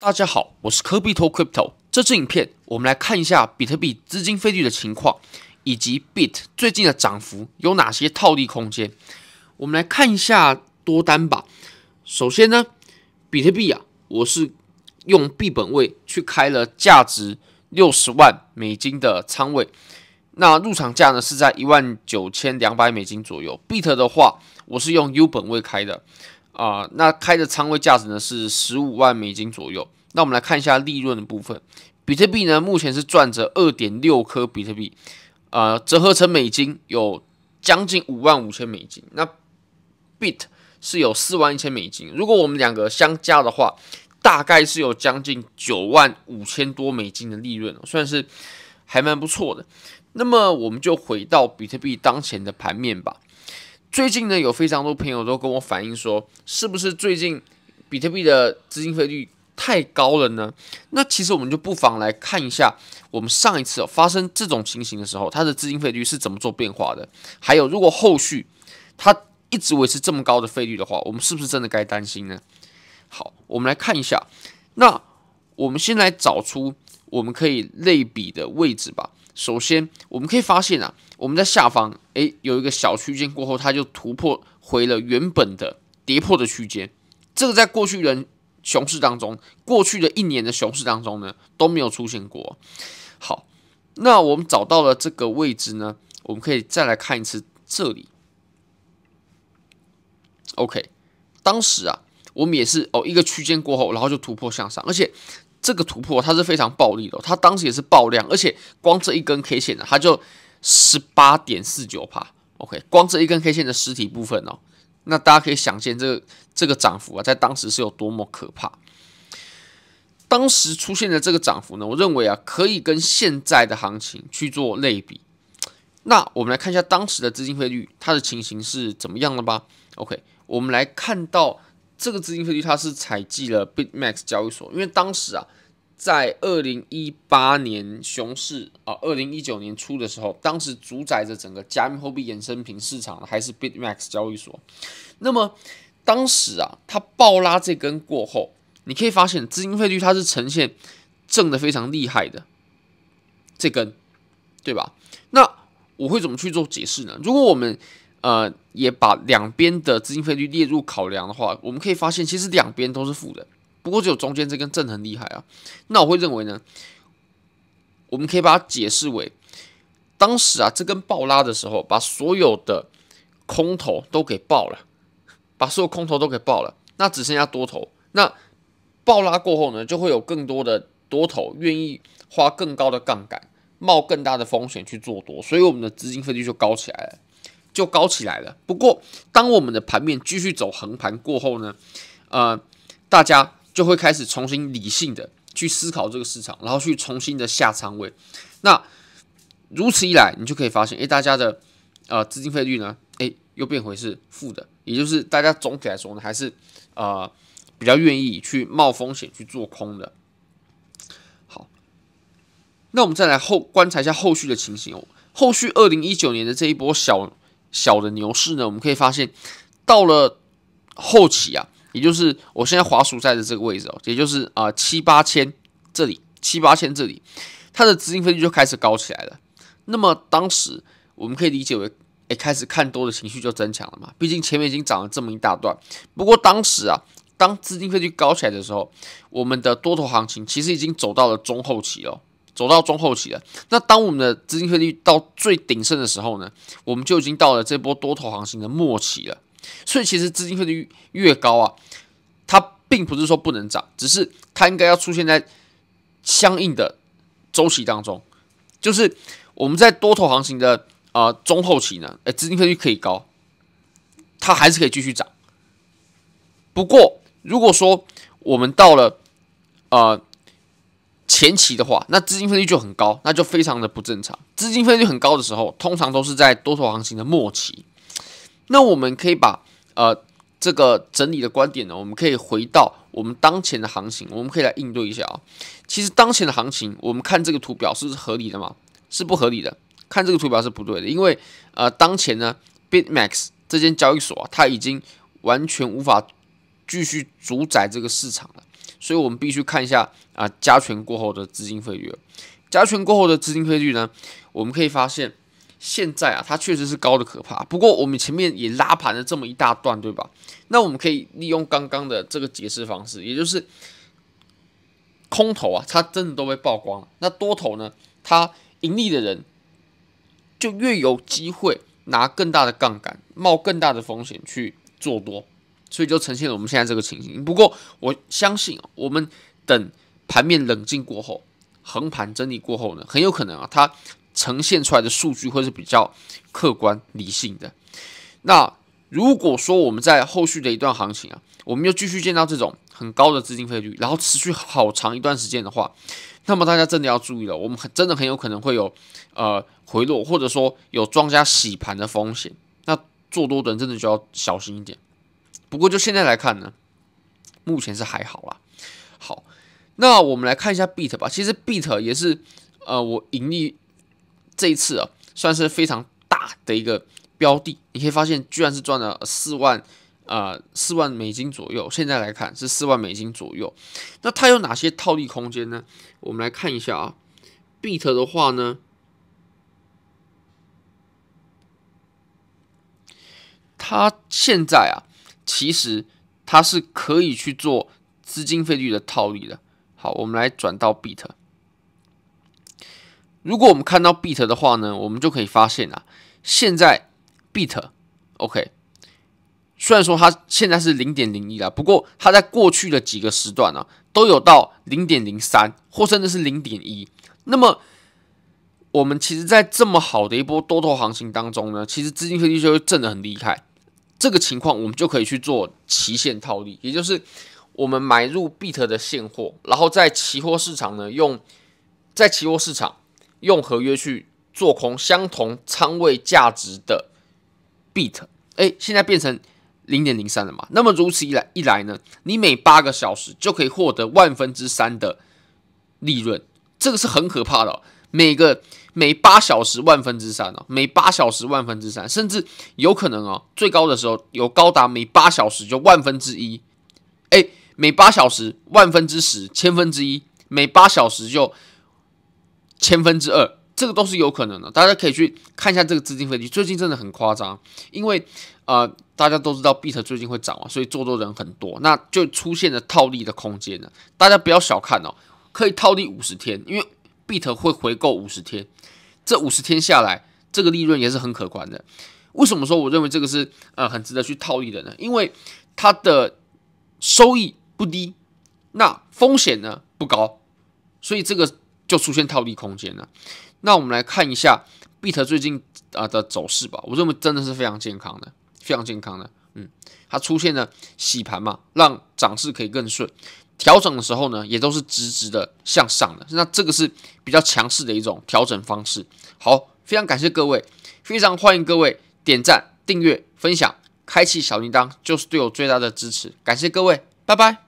大家好，我是科比托 Crypto。这支影片，我们来看一下比特币资金费率的情况，以及 BIT 最近的涨幅有哪些套利空间。我们来看一下多单吧。首先呢，比特币啊，我是用币本位去开了价值六十万美金的仓位，那入场价呢是在一万九千两百美金左右。BIT 的话，我是用 U 本位开的。啊、那开的仓位价值呢是十五万美金左右。那我们来看一下利润的部分，比特币呢目前是赚着二点六颗比特币，呃，折合成美金有将近五万五千美金。那 BIT 是有四万一千美金，如果我们两个相加的话，大概是有将近九万五千多美金的利润，算是还蛮不错的。那么我们就回到比特币当前的盘面吧。最近呢，有非常多朋友都跟我反映说，是不是最近比特币的资金费率太高了呢？那其实我们就不妨来看一下，我们上一次发生这种情形的时候，它的资金费率是怎么做变化的？还有，如果后续它一直维持这么高的费率的话，我们是不是真的该担心呢？好，我们来看一下。那我们先来找出我们可以类比的位置吧。首先，我们可以发现啊。我们在下方，诶，有一个小区间过后，它就突破回了原本的跌破的区间。这个在过去的熊市当中，过去的一年的熊市当中呢，都没有出现过。好，那我们找到了这个位置呢，我们可以再来看一次这里。OK，当时啊，我们也是哦，一个区间过后，然后就突破向上，而且这个突破它是非常暴力的，它当时也是爆量，而且光这一根 K 线呢，它就。十八点四九趴，OK，光这一根 K 线的实体部分哦，那大家可以想见这个这个涨幅啊，在当时是有多么可怕。当时出现的这个涨幅呢，我认为啊，可以跟现在的行情去做类比。那我们来看一下当时的资金费率，它的情形是怎么样的吧？OK，我们来看到这个资金费率，它是采集了 BitMax 交易所，因为当时啊。在二零一八年熊市啊，二零一九年初的时候，当时主宰着整个加密货币衍生品市场的还是 BitMax 交易所。那么当时啊，它爆拉这根过后，你可以发现资金费率它是呈现正的非常厉害的这根，对吧？那我会怎么去做解释呢？如果我们呃也把两边的资金费率列入考量的话，我们可以发现其实两边都是负的。不过只有中间这根正很厉害啊，那我会认为呢，我们可以把它解释为，当时啊这根爆拉的时候，把所有的空头都给爆了，把所有空头都给爆了，那只剩下多头。那爆拉过后呢，就会有更多的多头愿意花更高的杠杆，冒更大的风险去做多，所以我们的资金费率就高起来了，就高起来了。不过当我们的盘面继续走横盘过后呢，呃，大家。就会开始重新理性的去思考这个市场，然后去重新的下仓位。那如此一来，你就可以发现，诶，大家的呃资金费率呢，诶，又变回是负的，也就是大家总体来说呢，还是呃比较愿意去冒风险去做空的。好，那我们再来后观察一下后续的情形哦。后续二零一九年的这一波小小的牛市呢，我们可以发现到了后期啊。也就是我现在滑鼠在的这个位置哦，也就是啊七八千这里，七八千这里，它的资金费率就开始高起来了。那么当时我们可以理解为，哎，开始看多的情绪就增强了嘛。毕竟前面已经涨了这么一大段。不过当时啊，当资金费率高起来的时候，我们的多头行情其实已经走到了中后期了，走到中后期了。那当我们的资金费率到最鼎盛的时候呢，我们就已经到了这波多头行情的末期了。所以其实资金费率越高啊，它并不是说不能涨，只是它应该要出现在相应的周期当中。就是我们在多头行情的啊、中后期呢，诶，资金费率可以高，它还是可以继续涨。不过如果说我们到了呃前期的话，那资金费率就很高，那就非常的不正常。资金费率很高的时候，通常都是在多头行情的末期。那我们可以把呃这个整理的观点呢，我们可以回到我们当前的行情，我们可以来应对一下啊。其实当前的行情，我们看这个图表是合理的吗？是不合理的。看这个图表是不对的，因为呃当前呢，BitMax 这间交易所啊，它已经完全无法继续主宰这个市场了。所以我们必须看一下啊加权过后的资金费率。加权过后的资金费率呢，我们可以发现现在啊它确实是高的可怕。不过我们前面也拉盘了这么一大段，对吧？那我们可以利用刚刚的这个解释方式，也就是空头啊，它真的都被曝光了。那多头呢，它盈利的人就越有机会拿更大的杠杆，冒更大的风险去做多，所以就呈现了我们现在这个情形。不过我相信，我们等盘面冷静过后，横盘整理过后呢，很有可能啊，它呈现出来的数据会是比较客观理性的。那如果说我们在后续的一段行情啊，我们又继续见到这种很高的资金费率，然后持续好长一段时间的话，那么大家真的要注意了，我们很真的很有可能会有呃回落，或者说有庄家洗盘的风险。那做多的人真的就要小心一点。不过就现在来看呢，目前是还好啦。好，那我们来看一下 Beat 吧。其实 Beat 也是呃我盈利这一次啊，算是非常大的一个。标的，你可以发现居然是赚了四万，呃，四万美金左右。现在来看是四万美金左右。那它有哪些套利空间呢？我们来看一下啊。Beat 的话呢，它现在啊，其实它是可以去做资金费率的套利的。好，我们来转到 Beat。如果我们看到 Beat 的话呢，我们就可以发现啊，现在。Beat，OK，虽然说它现在是零点零一了，不过它在过去的几个时段呢、啊，都有到零点零三，或甚至是零点一。那么，我们其实，在这么好的一波多头行情当中呢，其实资金费率就会震得很厉害。这个情况，我们就可以去做期限套利，也就是我们买入比特的现货，然后在期货市场呢，用在期货市场用合约去做空相同仓位价值的。Beat，哎，现在变成零点零三了嘛？那么如此一来一来呢，你每八个小时就可以获得万分之三的利润，这个是很可怕的。每个每八小时万分之三哦，每八小时万分之三，甚至有可能哦，最高的时候有高达每八小时就万分之一，哎，每八小时万分之十，千分之一，每八小时就千分之二。这个都是有可能的，大家可以去看一下这个资金分析，最近真的很夸张，因为呃大家都知道比特最近会涨嘛，所以做多人很多，那就出现了套利的空间了。大家不要小看哦，可以套利五十天，因为 Beat 会回购五十天，这五十天下来，这个利润也是很可观的。为什么说我认为这个是呃很值得去套利的呢？因为它的收益不低，那风险呢不高，所以这个就出现套利空间了。那我们来看一下 Beat 最近啊的走势吧，我认为真的是非常健康的，非常健康的。嗯，它出现了洗盘嘛，让涨势可以更顺。调整的时候呢，也都是直直的向上的。那这个是比较强势的一种调整方式。好，非常感谢各位，非常欢迎各位点赞、订阅、分享、开启小铃铛，就是对我最大的支持。感谢各位，拜拜。